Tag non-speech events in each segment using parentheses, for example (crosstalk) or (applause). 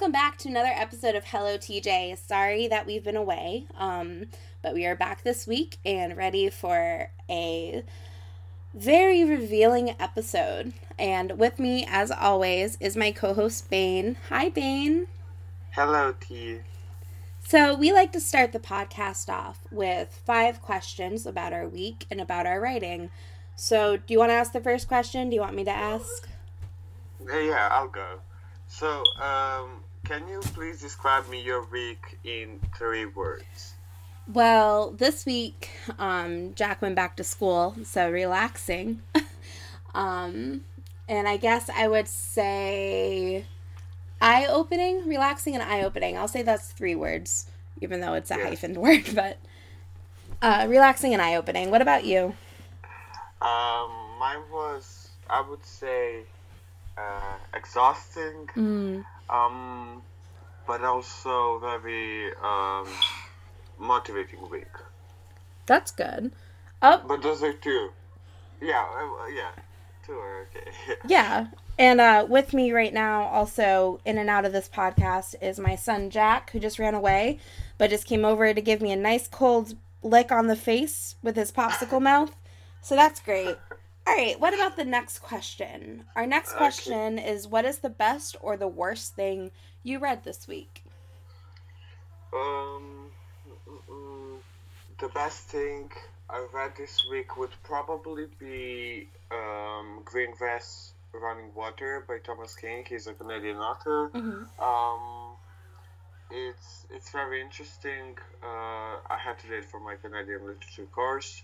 welcome back to another episode of Hello TJ. Sorry that we've been away, um, but we are back this week and ready for a very revealing episode. And with me, as always, is my co host Bane. Hi, Bane. Hello, T. So, we like to start the podcast off with five questions about our week and about our writing. So, do you want to ask the first question? Do you want me to ask? Yeah, I'll go. So, um, can you please describe me your week in three words? Well, this week, um, Jack went back to school, so relaxing. (laughs) um, and I guess I would say eye opening, relaxing, and eye opening. I'll say that's three words, even though it's a yes. hyphened (laughs) word, but uh, relaxing and eye opening. What about you? Um, mine was, I would say, uh, exhausting, mm. Um, but also very um, motivating week. That's good. Oh. But those are two. Yeah, uh, yeah, two are okay. (laughs) yeah, and uh, with me right now, also in and out of this podcast, is my son Jack, who just ran away, but just came over to give me a nice cold lick on the face with his popsicle (laughs) mouth. So that's great. All right, what about the next question? Our next question okay. is what is the best or the worst thing you read this week? Um, the best thing I read this week would probably be um, Green Grass Running Water by Thomas King. He's a Canadian author. Mm-hmm. Um, it's it's very interesting. Uh, I had to read for my Canadian literature course,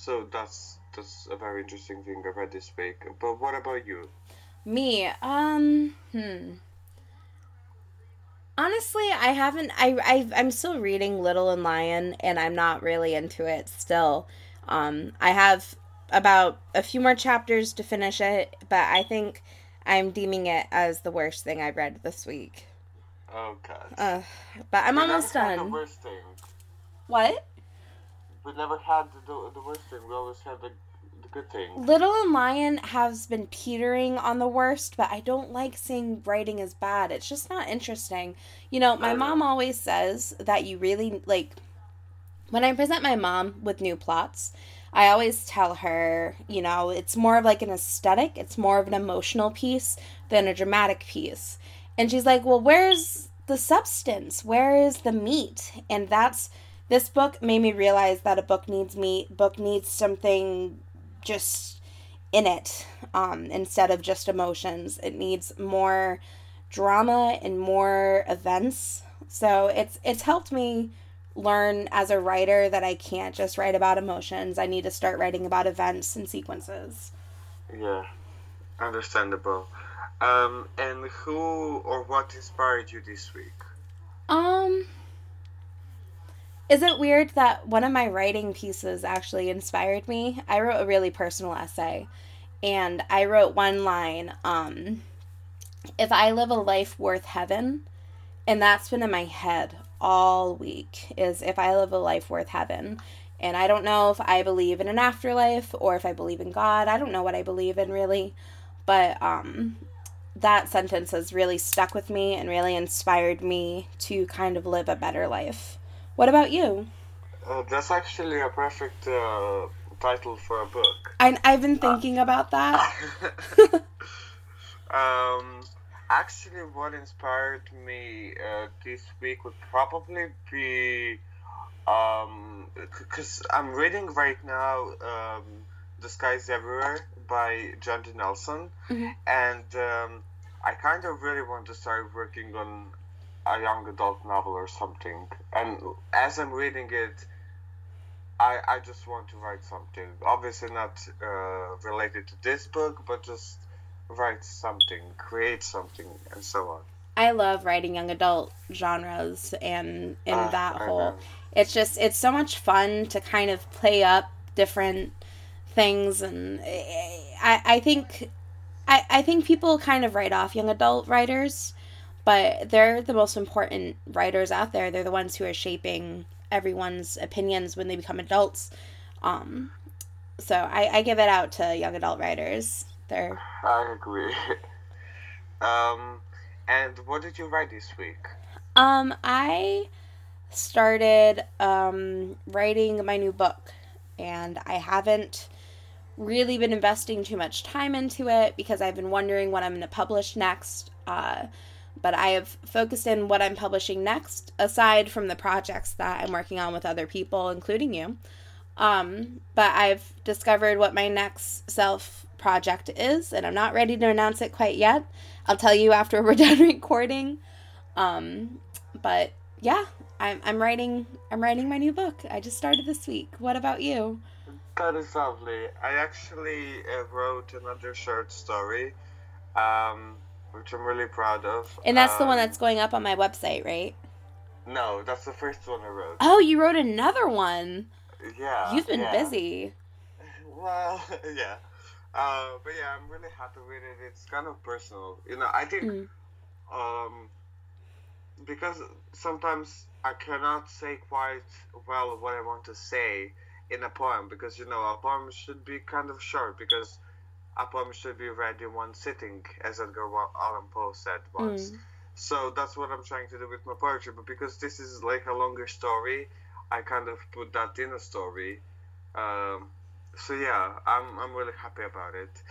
so that's that's a very interesting thing I read this week. But what about you? Me, um, hmm. Honestly, I haven't. I, I I'm still reading Little and Lion, and I'm not really into it still. Um, I have about a few more chapters to finish it, but I think I'm deeming it as the worst thing I've read this week. Oh god. Uh, but I'm almost done. The worst thing. What? We never had the, the worst thing. We always had the good thing. Little and Lion has been petering on the worst, but I don't like seeing writing as bad. It's just not interesting. You know, my mom always says that you really like when I present my mom with new plots, I always tell her, you know, it's more of like an aesthetic, it's more of an emotional piece than a dramatic piece. And she's like, "Well, where's the substance? Where is the meat?" And that's this book made me realize that a book needs meat. Book needs something just in it um, instead of just emotions. It needs more drama and more events. So it's it's helped me learn as a writer that I can't just write about emotions. I need to start writing about events and sequences. Yeah, understandable. Um, and who or what inspired you this week? Um, is it weird that one of my writing pieces actually inspired me? I wrote a really personal essay and I wrote one line um if I live a life worth heaven and that's been in my head all week is if I live a life worth heaven. And I don't know if I believe in an afterlife or if I believe in God. I don't know what I believe in really, but um that sentence has really stuck with me and really inspired me to kind of live a better life. What about you? Uh, that's actually a perfect uh, title for a book. I, I've been thinking uh, about that. (laughs) um, actually, what inspired me uh, this week would probably be because um, I'm reading right now um, The Sky's Everywhere by Jandy Nelson, mm-hmm. and um, I kind of really want to start working on a young adult novel or something. And as I'm reading it, I, I just want to write something. Obviously, not uh, related to this book, but just write something, create something, and so on. I love writing young adult genres, and in uh, that whole, it's just it's so much fun to kind of play up different things, and I I think I I think people kind of write off young adult writers but they're the most important writers out there. They're the ones who are shaping everyone's opinions when they become adults. Um, so I, I give it out to young adult writers. They're I agree. (laughs) um, And what did you write this week? Um, I started um, writing my new book, and I haven't really been investing too much time into it because I've been wondering what I'm going to publish next. Uh, but I have focused in what I'm publishing next, aside from the projects that I'm working on with other people, including you. Um, but I've discovered what my next self project is, and I'm not ready to announce it quite yet. I'll tell you after (laughs) we're done recording. Um, but yeah, I'm I'm writing I'm writing my new book. I just started this week. What about you? That is lovely. I actually uh, wrote another short story, um, which I'm really proud of. And that's um, the one that's going up on my website, right? No, that's the first one I wrote. Oh, you wrote another one. Yeah. You've been yeah. busy. (laughs) Well, (laughs) yeah. Uh, but yeah, I'm really happy with it. It's kind of personal. You know, I think Mm. um, because sometimes I cannot say quite well what I want to say in a poem because you know a poem should be kind of short because a poem should be read in one sitting, as Edgar Allan Poe said once. Mm. So that's what I'm trying to do with my poetry. But because this is like a longer story, I kind of put that in a story. Um, so yeah, I'm I'm really happy about it.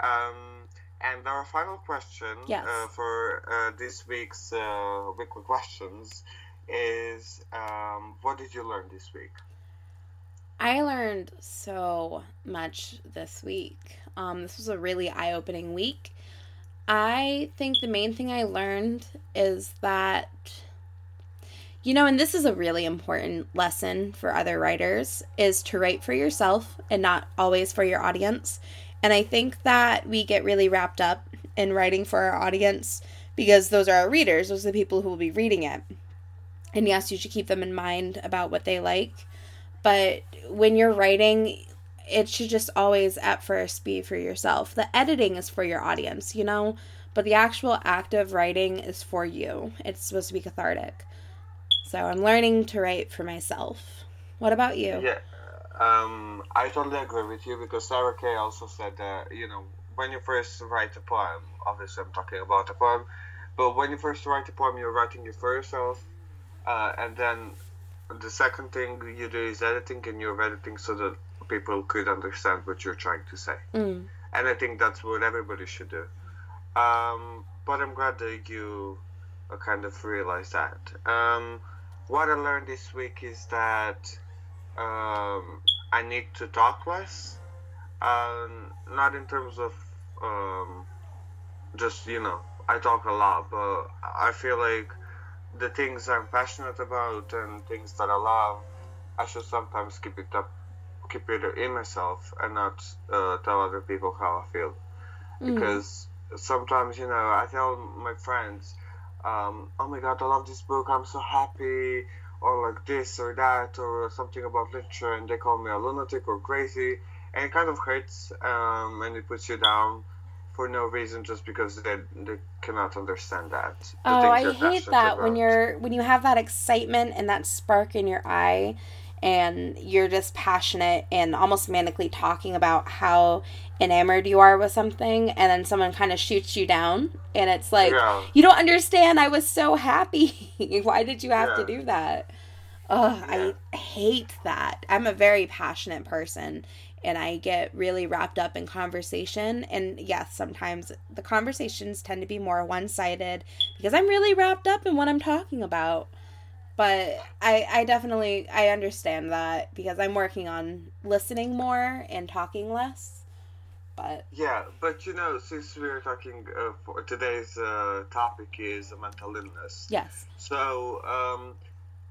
Um, and our final question Yes. uh, for uh, this week's uh, weekly questions is um, what did you learn this week? I learned so much this week. Um, this was a really eye opening week. I think the main thing I learned is that, you know, and this is a really important lesson for other writers, is to write for yourself and not always for your audience. And I think that we get really wrapped up in writing for our audience because those are our readers, those are the people who will be reading it. And yes, you should keep them in mind about what they like but when you're writing it should just always at first be for yourself. The editing is for your audience you know? But the actual act of writing is for you. It's supposed to be cathartic. So i'm learning to write for myself. What about you? Yeah, um, I totally agree with you because Sarah Kay also said that you know when you first write a poem, obviously I'm talking about a poem, but when you first write a poem, you're writing it for yourself, uh, and then the second thing you do is editing, and you're editing so that people could understand what you're trying to say. mm. And I think that's what everybody should do. Um, but I'm glad that you uh, kind of realized that. Um, what I learned this week is that um, I need to talk less. Um, not in terms of um, just, you know, I talk a lot, but I feel like the things I'm passionate about and things that I love, I should sometimes keep it up, keep it in myself and not uh, tell other people how I feel Mm. because sometimes you know I tell my friends, um, "Oh my God, I love this book. I'm so happy," or like this or that, or something about literature, and they call me a lunatic or crazy, and it kind of hurts, um, and it puts you down for no reason just because they they cannot understand that. the Oh, I hate that when you're when you have that excitement and that spark in your eye and you're just passionate and almost manically talking about how enamored you are with something and then someone kind of shoots you down and it's like Yeah. you don't understand I was so happy. (laughs) Why did you have to do that? Ugh, Yeah. I hate that. I'm a very passionate person and I get really wrapped up in conversation. And yes, sometimes the conversations tend to be more one sided because I'm really wrapped up in what I'm talking about. But I, I definitely I understand that because I'm working on listening more and talking less. But Yeah, but you know, since we're talking uh, for today's uh, topic is mental illness. yes. So um,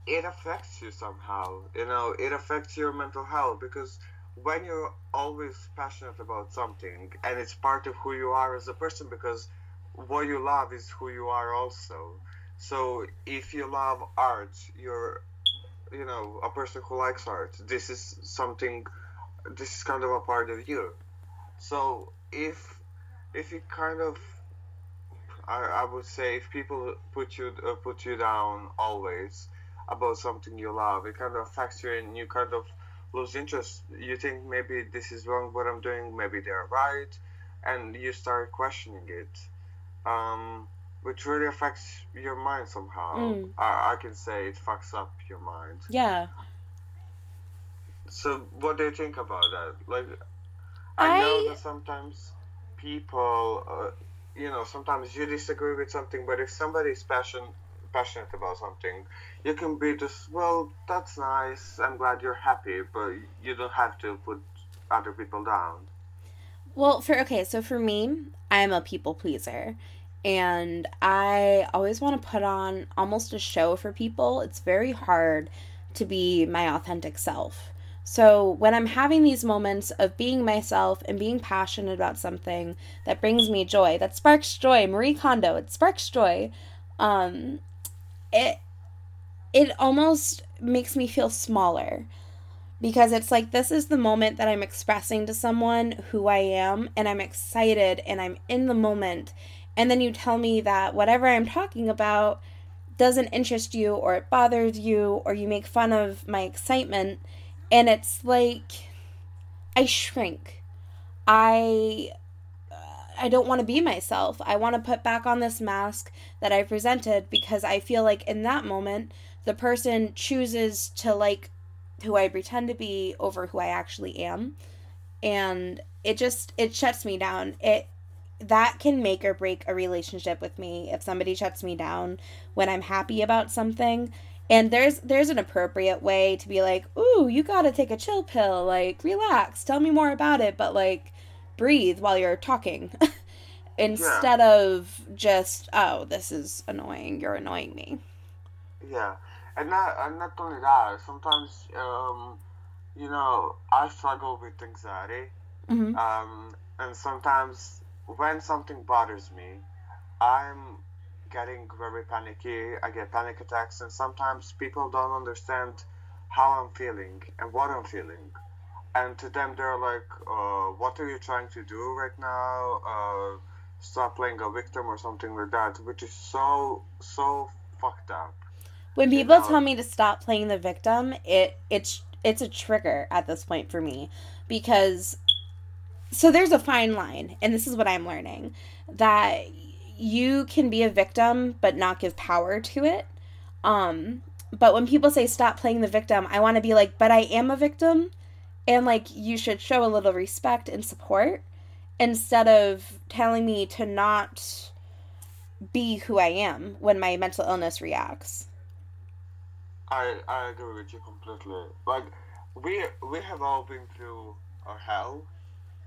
it affects you somehow. You know, it affects your mental health because when you're always passionate about something and it's part of who you are as a person because what you love is who you are also. So if you love art, you're you know, a person who likes art. This is something this is kind of a part of you. So if if you kind of I, I would say if people put you uh, put you down always about something you love, it kind of affects you and you kind of lose interest. You think maybe this is wrong what I'm doing, maybe they're right, and you start questioning it. Um, which really affects your mind somehow. Mm. I, I can say it fucks up your mind. Yeah. So, what do you think about that? Like, I, I... know that sometimes people, uh, you know, sometimes you disagree with something, but if somebody is passion, passionate about something, you can be just, well, that's nice. I'm glad you're happy, but you don't have to put other people down. Well, for okay, so for me, I'm a people pleaser. And I always want to put on almost a show for people. It's very hard to be my authentic self. So when I'm having these moments of being myself and being passionate about something that brings me joy, that sparks joy, Marie Kondo, it sparks joy. Um, it it almost makes me feel smaller because it's like this is the moment that I'm expressing to someone who I am and I'm excited and I'm in the moment and then you tell me that whatever I'm talking about doesn't interest you or it bothers you or you make fun of my excitement and it's like I shrink. I I don't want to be myself. I want to put back on this mask that I presented because I feel like in that moment the person chooses to like who I pretend to be over who I actually am. And it just it shuts me down. It that can make or break a relationship with me if somebody shuts me down when I'm happy about something. And there's there's an appropriate way to be like ooh you gotta take a chill pill. Like relax. Tell me more about it. But like breathe while you're talking. (laughs) Instead yeah. of just oh this is annoying. You're annoying me. Yeah and not and not only that sometimes um you know i struggle with anxiety mm-hmm. um and sometimes when something bothers me i'm getting very panicky. I get panic attacks, and sometimes people don't understand how I'm feeling and what I'm feeling. And to them, they're like, uh, "What are you trying to do right now? Uh, stop playing a victim or something like that," which is so so fucked up. When people know? tell me to stop playing the victim, it it's it's a trigger at this point for me because so there's a fine line, and this is what I'm learning that you can be a victim but not give power to it. Um, but when people say stop playing the victim, I want to be like, but I am a victim and like you should show a little respect and support instead of telling me to not be who I am when my mental illness reacts. I I agree with you completely. Like we we have all been through a hell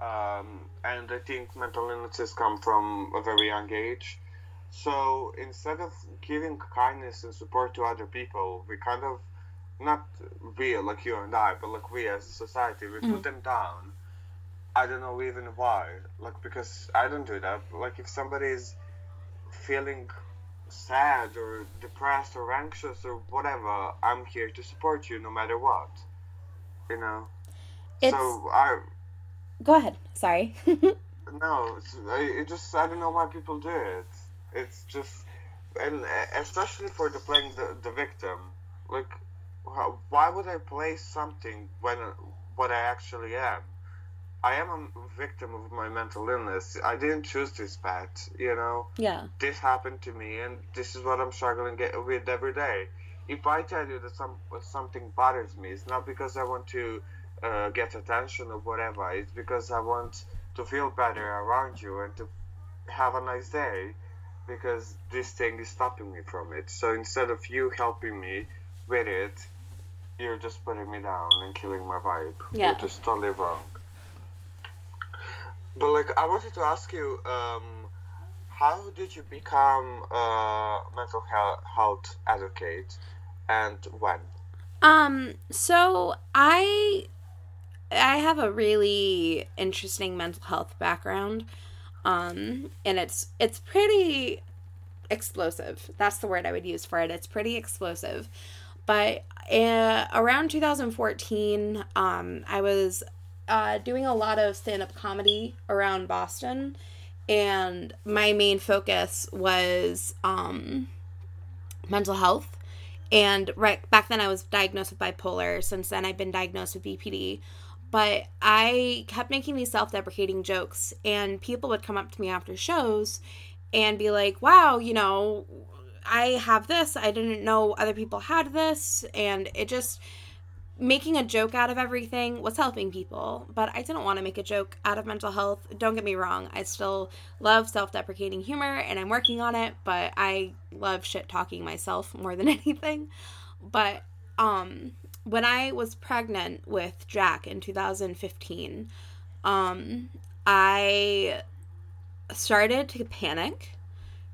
um, and I think mental illnesses come from a very young age. So instead of giving kindness and support to other people, we kind of, not we, like you and I, but like we as a society, we mm. put them down. I don't know even why. Like, because I don't do that. Like, if somebody is feeling sad or depressed or anxious or whatever, I'm here to support you no matter what. You know? It's... So I Go ahead. Sorry. (laughs) no, it just I don't know why people do it. It's just, and eh, especially for the playing the, the victim. Like, why would I play something when what I actually am? I am a victim of my mental illness. I didn't choose this path, you know. Yeah. This happened to me, and this is what I'm struggling with every day. If I tell you that some something bothers me, it's not because I want to uh, get attention or whatever. It's because I want to feel better around you and to have a nice day because this thing is stopping me from it. So instead of you helping me with it, you're just putting me down and killing my vibe, yeah. which is totally wrong. But like, I wanted to ask you, um, how did you become a mental health advocate, and when? Um, so I I have a really interesting mental health background. Um, and it's it's pretty explosive. That's the word I would use for it. It's pretty explosive. But uh, around 2014, um, I was uh, doing a lot of stand up comedy around Boston, and my main focus was um, mental health. And right back then, I was diagnosed with bipolar. Since then, I've been diagnosed with BPD but I kept making these self deprecating jokes, and people would come up to me after shows and be like, wow, you know, I have this. I didn't know other people had this. And it just, making a joke out of everything was helping people. But I didn't want to make a joke out of mental health. Don't get me wrong. I still love self deprecating humor and I'm working on it. But I love shit talking myself more than (laughs) anything. But, um, when I was pregnant with Jack in 2015, um, I started to panic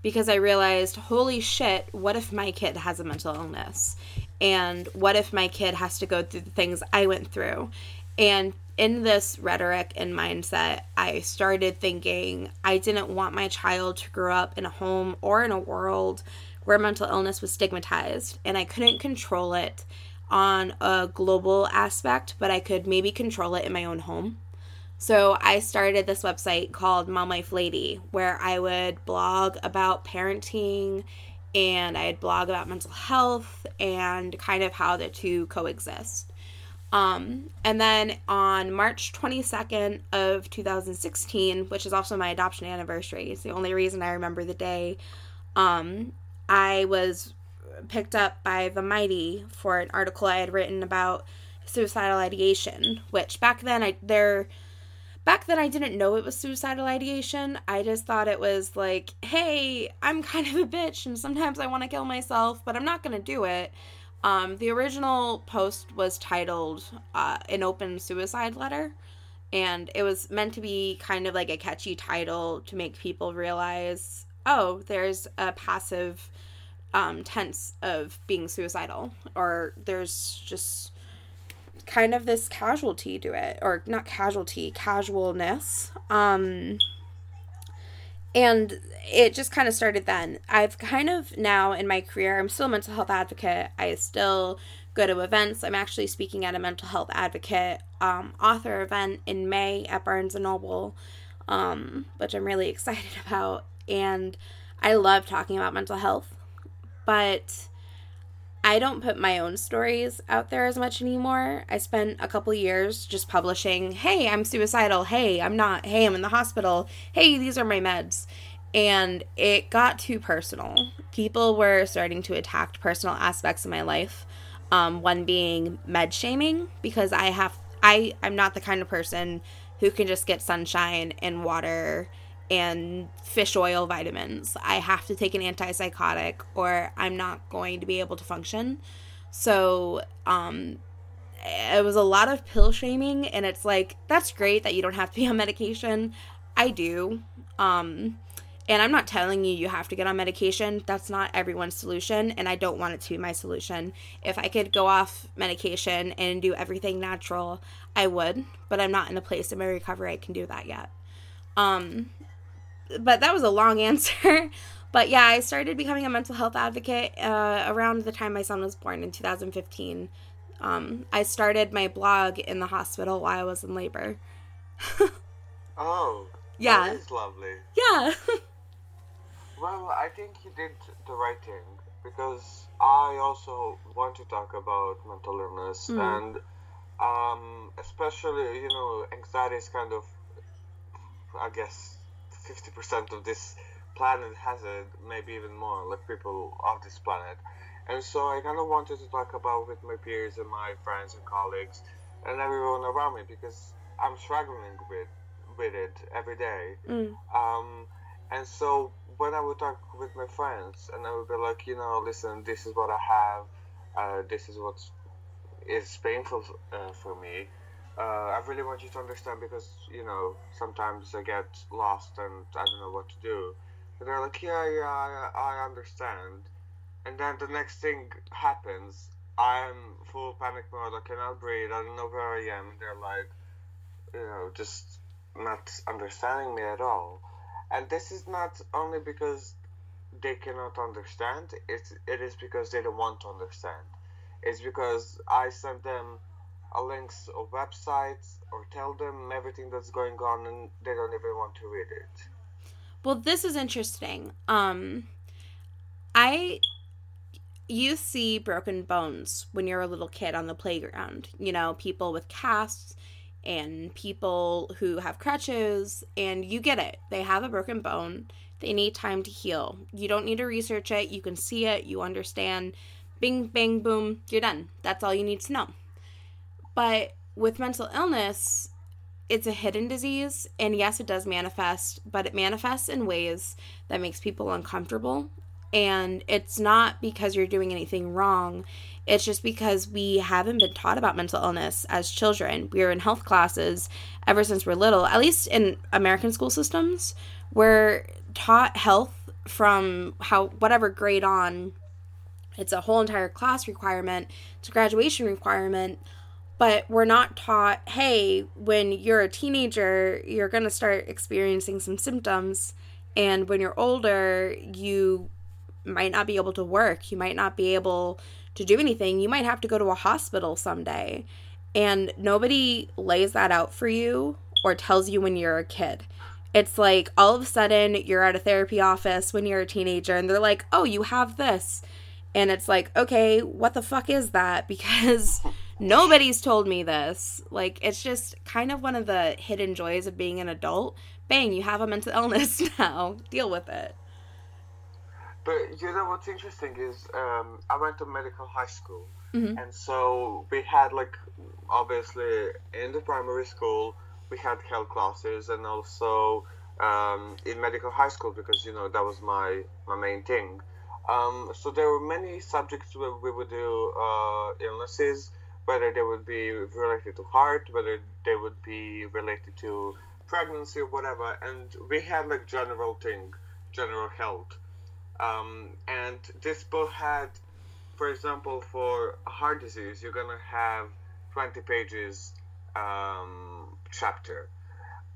because I realized, holy shit, what if my kid has a mental illness? And what if my kid has to go through the things I went through? And in this rhetoric and mindset, I started thinking I didn't want my child to grow up in a home or in a world where mental illness was stigmatized and I couldn't control it on a global aspect, but I could maybe control it in my own home. So I started this website called Mom Life Lady where I would blog about parenting and I'd blog about mental health and kind of how the two coexist. Um, and then on March 22nd of 2016, which is also my adoption anniversary, it's the only reason I remember the day, um, I was picked up by the Mighty for an article I had written about suicidal ideation, which back then I there back then I didn't know it was suicidal ideation. I just thought it was like, hey, I'm kind of a bitch and sometimes I want to kill myself, but I'm not going to do it. Um, the original post was titled uh, An Open Suicide Letter, and it was meant to be kind of like a catchy title to make people realize oh, there's a passive um, tense of being suicidal, or there's just kind of this casualty to it, or not casualty, casualness. Um, and it just kind of started then. I've kind of now in my career, I'm still a mental health advocate. I still go to events. I'm actually speaking at a mental health advocate um, author event in May at Barnes and Noble, um, which I'm really (laughs) excited about. And I love talking about mental health, but I don't put my own stories out there as much anymore. I spent a couple years just publishing, hey, I'm suicidal. Hey, I'm not. Hey, I'm in the hospital. Hey, these are my meds. And it got too personal. People were starting to attack personal aspects of my life. Um, one being med shaming, because I have, I, I'm not the kind of person who can just get sunshine and water and fish oil vitamins. I have to take an antipsychotic or I'm not going to be able to function. So, um, it was a lot of pill shaming, and it's like, that's great that you don't have to be on medication. I do. Um, and I'm not telling you you have to get on medication. That's not everyone's solution, and I don't want it to be my solution. If I could go off medication and do everything natural, I would, but I'm not in a place in my recovery I can do that yet. Um, but that was a long (laughs) answer. but yeah, I started becoming a mental health advocate uh, around the time my son was born in 2015. Um, I started my blog in the hospital while I was in labor. (laughs) oh, yeah, that is lovely. Yeah. (laughs) well, I think you did the right thing because I also want to talk about mental illness mm. and um, especially you know anxiety is kind of I guess 50% of this planet has it, maybe even more, like people of this planet. And so I kind of wanted to talk about with my peers and my friends and colleagues and everyone around me because I'm struggling with with it every day. Mm. Um, and so when I would talk with my friends and I would be like, you know, listen, this is what I have, uh, this is what is painful uh, for me uh, I really want you to understand because you know sometimes I get lost and I don't know what to do. And they're like, yeah, yeah, I, I understand. And then the next thing happens. I'm full panic mode. I cannot breathe. I don't know where I am. And they're like, you know, just not understanding me at all. And this is not only because they cannot understand. It's it is because they don't want to understand. It's because I sent them links of websites or tell them everything that's going on and they don't even want to read it. Well, this is interesting. Um I you see broken bones when you're a little kid on the playground. You know, people with casts and people who have crutches, and you get it. They have a broken bone. They need time to heal. You don't need to research it. You can see it. You understand. Bing, bang, boom, you're done. That's all you need to know. But with mental illness, it's a hidden disease and yes it does manifest but it manifests in ways that makes people uncomfortable. And it's not because you're doing anything wrong. It's just because we haven't been taught about mental illness as children. We're in health classes ever since we're little at least in american school systems. We're taught health from how whatever grade on. It's a whole entire class requirement. It's a graduation requirement but we're not taught hey when you're a teenager you're going to start experiencing some symptoms. And when you're older you might not be able to work. You might not be able to do anything. You might have to go to a hospital someday. And nobody lays that out for you or tells you when you're a kid. It's like all of a sudden you're at a therapy office when you're a teenager and they're like oh you have this. And it's like okay what the fuck is that? (laughs) Because Nobody's told me this. Like, it's just kind of one of the hidden joys of being an adult. Bang, you have a mental (laughs) illness now. Deal with it. But you know what's interesting is um, I went to medical high school, mm-hmm. and so we had like obviously in the primary school we had health classes, and also um, in medical high school because you know that was my my main thing. Um, so there were many subjects where we would do uh, illnesses whether they would be related to heart, whether they would be related to pregnancy or whatever. And we had like general thing, general health. Um, and this book had, for example, for heart disease, you're gonna have 20 pages um, chapter.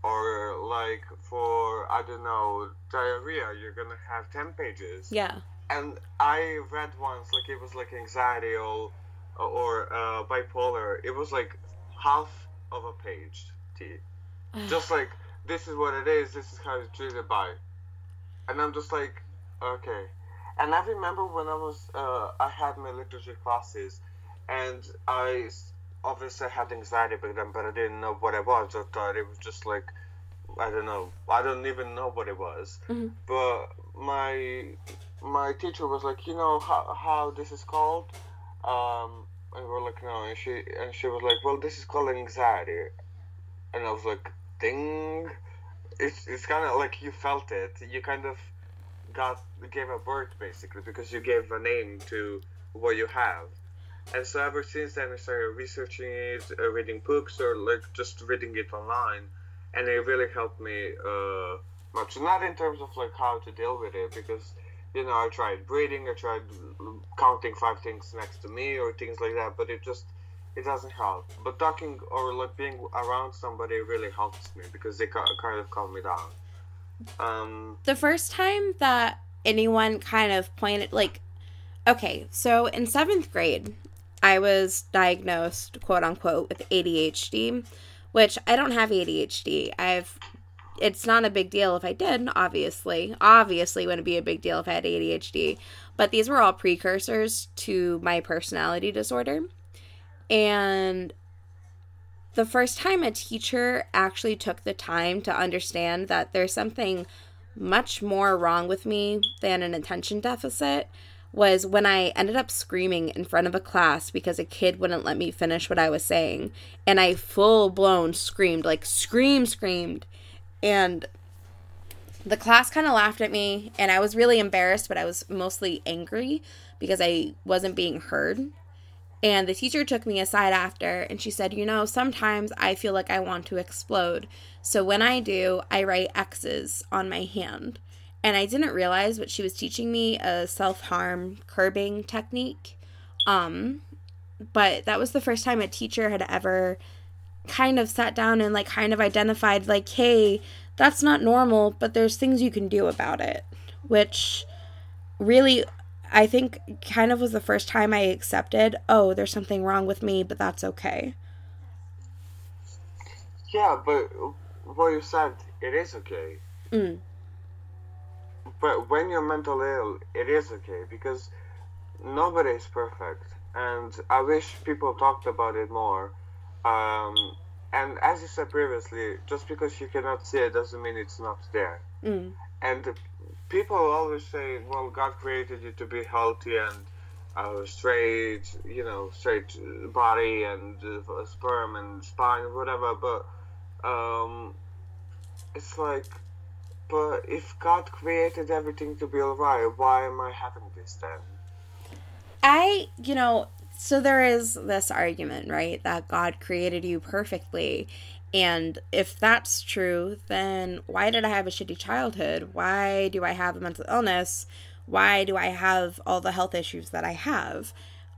Or like for I don't know diarrhea, you're gonna have 10 pages. Yeah. And I read once like it was like anxiety or or uh, bipolar, it was like half of a page. T. (sighs) just like this is what it is. This is how it's treated by, and I'm just like, okay. And I remember when I was, uh, I had my literature classes, and I obviously had anxiety back then, but I didn't know what it was. I thought it was just like, I don't know. I don't even know what it was. Mm-hmm. But my my teacher was like, you know how how this is called. Um, and we're like, no, and she and she was like, well, this is called anxiety, and I was like, ding. It's it's kind of like you felt it. You kind of got gave a birth basically because you gave a name to what you have. And so ever since then, I started researching it, uh, reading books, or like just reading it online, and it really helped me uh, much. Not in terms of like how to deal with it, because you know, I tried breathing, I tried counting five things next to me or things like that, but it just it doesn't help. But talking or like being around somebody really helps me because they kind of calm me down. Um, the first time that anyone kind of pointed like, okay, so in seventh grade, I was diagnosed, quote unquote, with ADHD, which I don't have ADHD. I've it's not a big deal if I did, obviously. Obviously, wouldn't be a big deal if I had ADHD. But these were all precursors to my personality disorder. And the first time a teacher actually took the time to understand that there's something much more wrong with me than an attention deficit was when I ended up screaming in front of a class because a kid wouldn't let me finish what I was saying. And I full blown screamed, like scream, screamed. And the class kind of laughed at me, and I was really embarrassed, but I was mostly angry because I wasn't being heard. And the teacher took me aside after, and she said, You know, sometimes I feel like I want to explode. So when I do, I write X's on my hand. And I didn't realize, but she was teaching me a self harm curbing technique. Um, but that was the first time a teacher had ever kind of sat down and like kind of identified like hey that's not normal but there's things you can do about it which really i think kind of was the first time i accepted oh there's something wrong with me but that's okay yeah but what you said it is okay mm. but when you're mentally ill it is okay because nobody is perfect and i wish people talked about it more um, and as you said previously, just because you cannot see it doesn't mean it's not there. Mm. And people always say, well, God created you to be healthy and uh, straight, you know, straight body and uh, sperm and spine, whatever. But um, it's like, but if God created everything to be alright, why am I having this then? I, you know, so there is this argument, right, that God created you perfectly. And if that's true, then why did I have a shitty childhood? Why do I have a mental illness? Why do I have all the health issues that I have?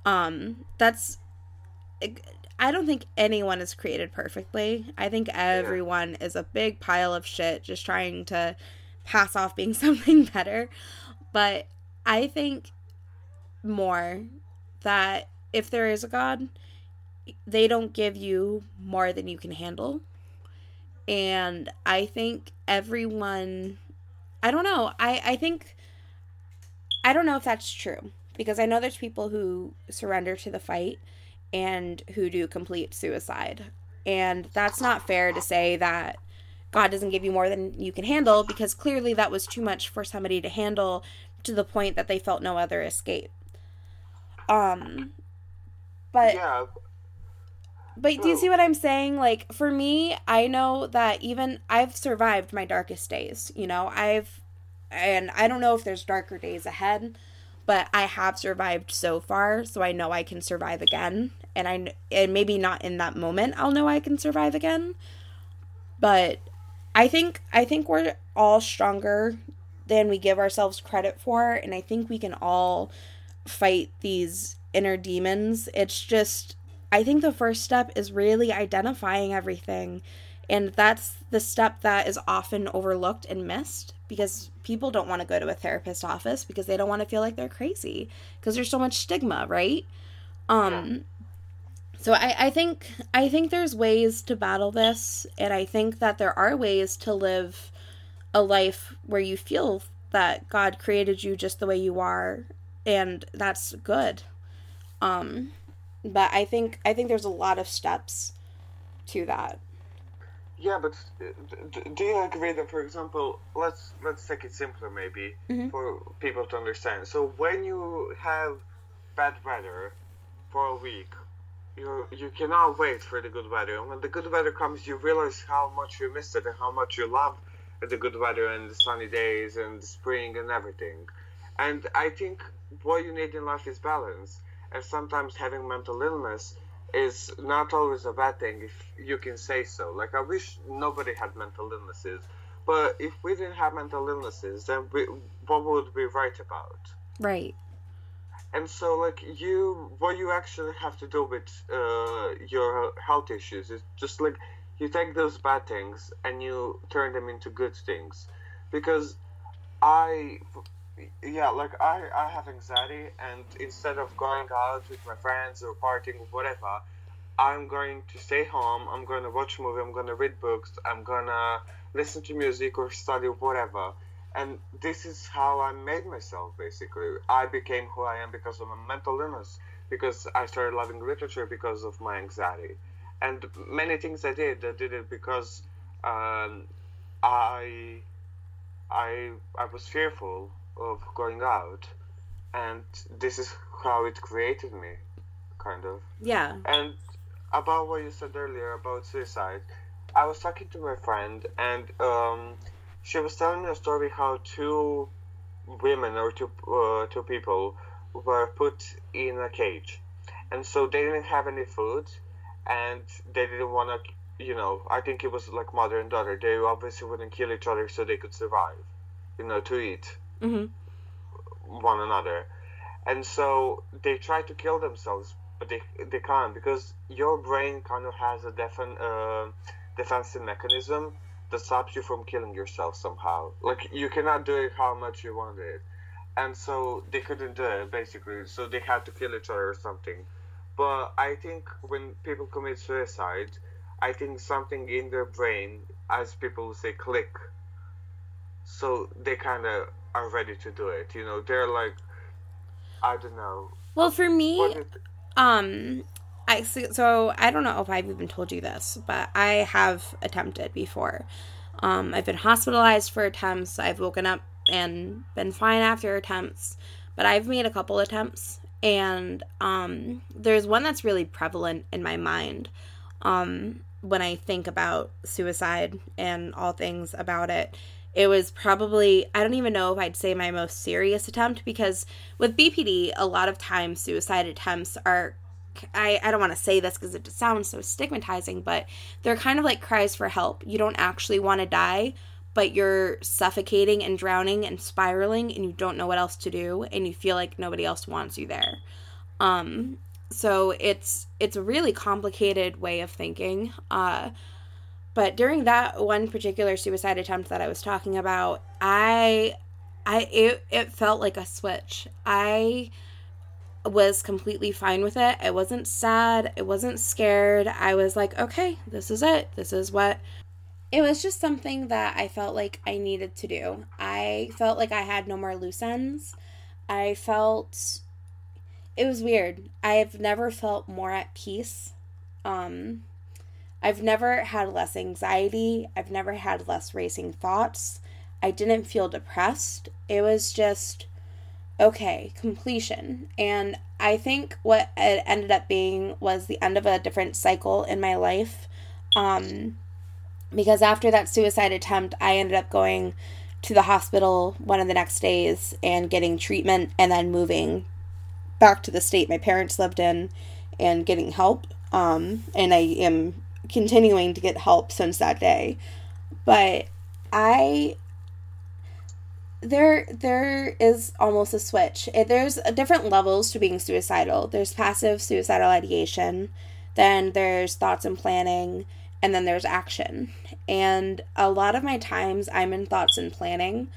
Um, that's I don't think anyone is created perfectly. I think everyone is a big pile of shit just trying to pass off being (laughs) something better. But I think more that if there is a God, they don't give you more than you can handle. And I think everyone, I don't know, I, I think, I don't know if that's true because I know there's people who surrender to the fight and who do complete suicide. And that's not fair to say that God doesn't give you more than you can handle because clearly that was too much for somebody to handle to the point that they felt no other escape. Um but yeah. But do you see what I'm saying? Like for me, I know that even I've survived my darkest days, you know. I've and I don't know if there's darker days ahead, but I have survived so far, so I know I can survive again. And I and maybe not in that moment I'll know I can survive again. But I think I think we're all stronger than we give ourselves credit for and I think we can all fight these inner demons. It's just I think the first step is really identifying everything. And that's the step that is often overlooked and missed because people don't want to go to a therapist office because they don't want to feel like they're crazy because there's so much stigma, right? Um so I, I think I think there's ways to battle this and I think that there are ways to live a life where you feel that God created you just the way you are and that's good. Um but I think I think there's a lot of steps to that. Yeah, but do you agree that, for example, let's let's take it simpler, maybe mm-hmm. for people to understand. So when you have bad weather for a week, you you cannot wait for the good weather. And when the good weather comes, you realize how much you missed it and how much you love the good weather and the sunny days and the spring and everything. And I think what you need in life is balance and sometimes having mental illness is not always a bad thing if you can say so. Like I wish nobody had mental illnesses, but if we didn't have mental illnesses, then we, what would we write about? Right. And so, like you, what you actually have to do with uh, your health issues is just like you take those bad things and you turn them into good things, because I yeah, like I, I have anxiety, and instead of going out with my friends or partying or whatever, I'm going to stay home. I'm going to watch a movie. I'm going to read books. I'm going to listen to music or study or whatever. And this is how I made myself. Basically, I became who I am because of my mental illness. Because I started loving literature because of my anxiety, and many things I did. I did it because um, I I I was fearful of going out and this is how it created me kind of. Yeah. And about what you said earlier about suicide i was talking to my friend and um, she was telling me a story how two women or two uh, two people were put in a cage. And so they didn't have any food and they didn't want to you know i think it was like mother and daughter they obviously wouldn't kill each other so they could survive you know to eat mm-hmm. one another, and so they try to kill themselves, but they they can't because your brain kind of has a defen- uh, defensive mechanism that stops you from killing yourself somehow. Like you cannot do it how much you want it. and so they couldn't do it basically. So they had to kill each other or something. But I think when people commit suicide, I think something in their brain, as people say, click. So they kind of are ready to do it. You know, they're like, I don't know. Well, for me, um, I so I don't know if I've even told you this, but I have attempted before. Um, I've been hospitalized for attempts. I've woken up and been fine after attempts, but I've made a couple attempts, and um, there's one that's really prevalent in my mind um, when I think about suicide and all things about it. It was probably, I don't even know if I'd say my most serious attempt because with BPD, a lot of times suicide attempts are I, I don't want to say this because it sounds so stigmatizing, but they're kind of like cries for help. You don't actually want to die, but you're suffocating and drowning and spiraling and you don't know what else to do and you feel like nobody else wants you there. Um so it's it's a really complicated way of thinking. Uh but during that one particular suicide attempt that I was talking about, I I it it felt like a switch. I was completely fine with it. I wasn't sad. I wasn't scared. I was like, okay, this is it. This is what. It was just something that I felt like I needed to do. I felt like I had no more loose ends. I felt. It was weird. I've never felt more at peace. Um, I've never had less anxiety. I've never had less racing thoughts. I didn't feel depressed. It was just okay, completion. And I think what it ended up being was the end of a different cycle in my life. Um, because after that suicide attempt, I ended up going to the hospital one of the next days and getting treatment and then moving back to the state my parents lived in and getting help. Um, and I am continuing to get help since that day. But I there there is almost a switch. It, there's different levels to being suicidal. There's passive suicidal ideation, then there's thoughts and planning, and then there's action. And a lot of my times I'm in thoughts and planning.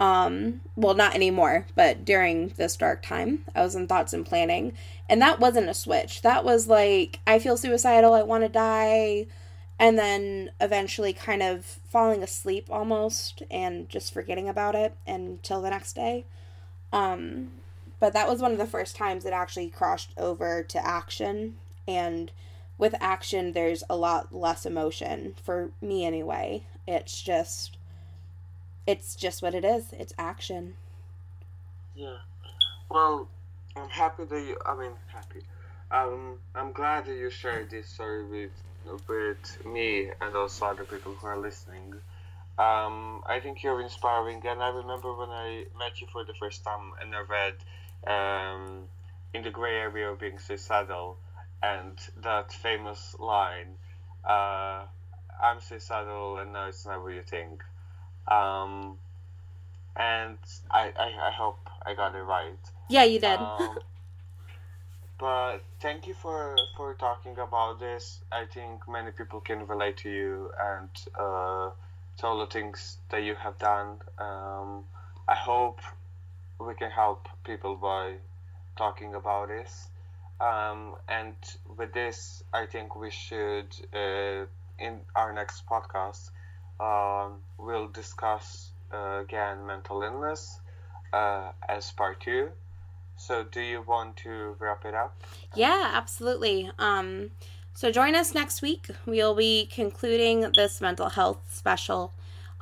Um, well, not anymore, but during this dark time, I was in thoughts and planning. And that wasn't a switch. That was like, I feel suicidal, I want to die and then eventually kind of falling asleep almost and just forgetting about it until the next day. Um, but that was one of the first times it actually crossed over to action. And with action, there's a lot less emotion for me anyway. It's just, it's just what it is. It's action. Yeah. Well, I'm happy that you. I mean, happy. Um, I'm glad that you shared this story with with me and also other people who are listening. Um, I think you're inspiring, and I remember when I met you for the first time and I read um, in the gray area of being suicidal and that famous line, uh, "I'm suicidal, and now it's not what you think." Um, and I, I, I hope I got it right. Yeah, you did. Um, (laughs) but thank you for for talking about this. I think many people can relate to you and uh, to all the things that you have done. Um, I hope we can help people by talking about this. Um, and with this, I think we should, uh, in our next podcast, um, we'll discuss uh, again mental illness uh, as part two. So, do you want to wrap it up? Yeah, absolutely. Um, so, join us next week. We'll be concluding this mental health special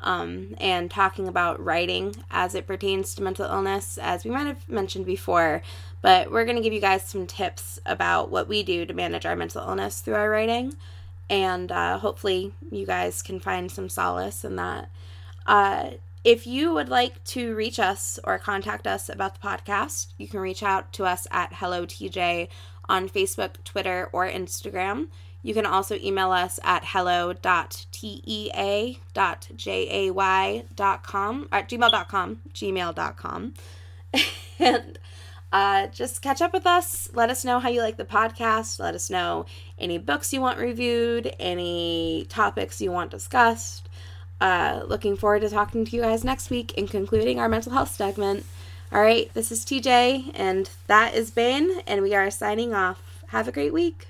um, and talking about writing as it pertains to mental illness, as we might have mentioned before. But we're going to give you guys some tips about what we do to manage our mental illness through our writing. And uh, hopefully, you guys can find some solace in that. Uh, if you would like to reach us or contact us about the podcast, you can reach out to us at Hello TJ on Facebook, Twitter, or Instagram. You can also email us at hello.tea.jay.com at gmail.com, gmail.com. (laughs) and uh, just catch up with us. Let us know how you like the podcast. Let us know any books you want reviewed, any topics you want discussed. Uh, looking forward to talking to you guys next week and concluding our mental health segment. All right, this is Tea Jay, and that is Bane, and we are signing off. Have a great week.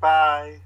Bye.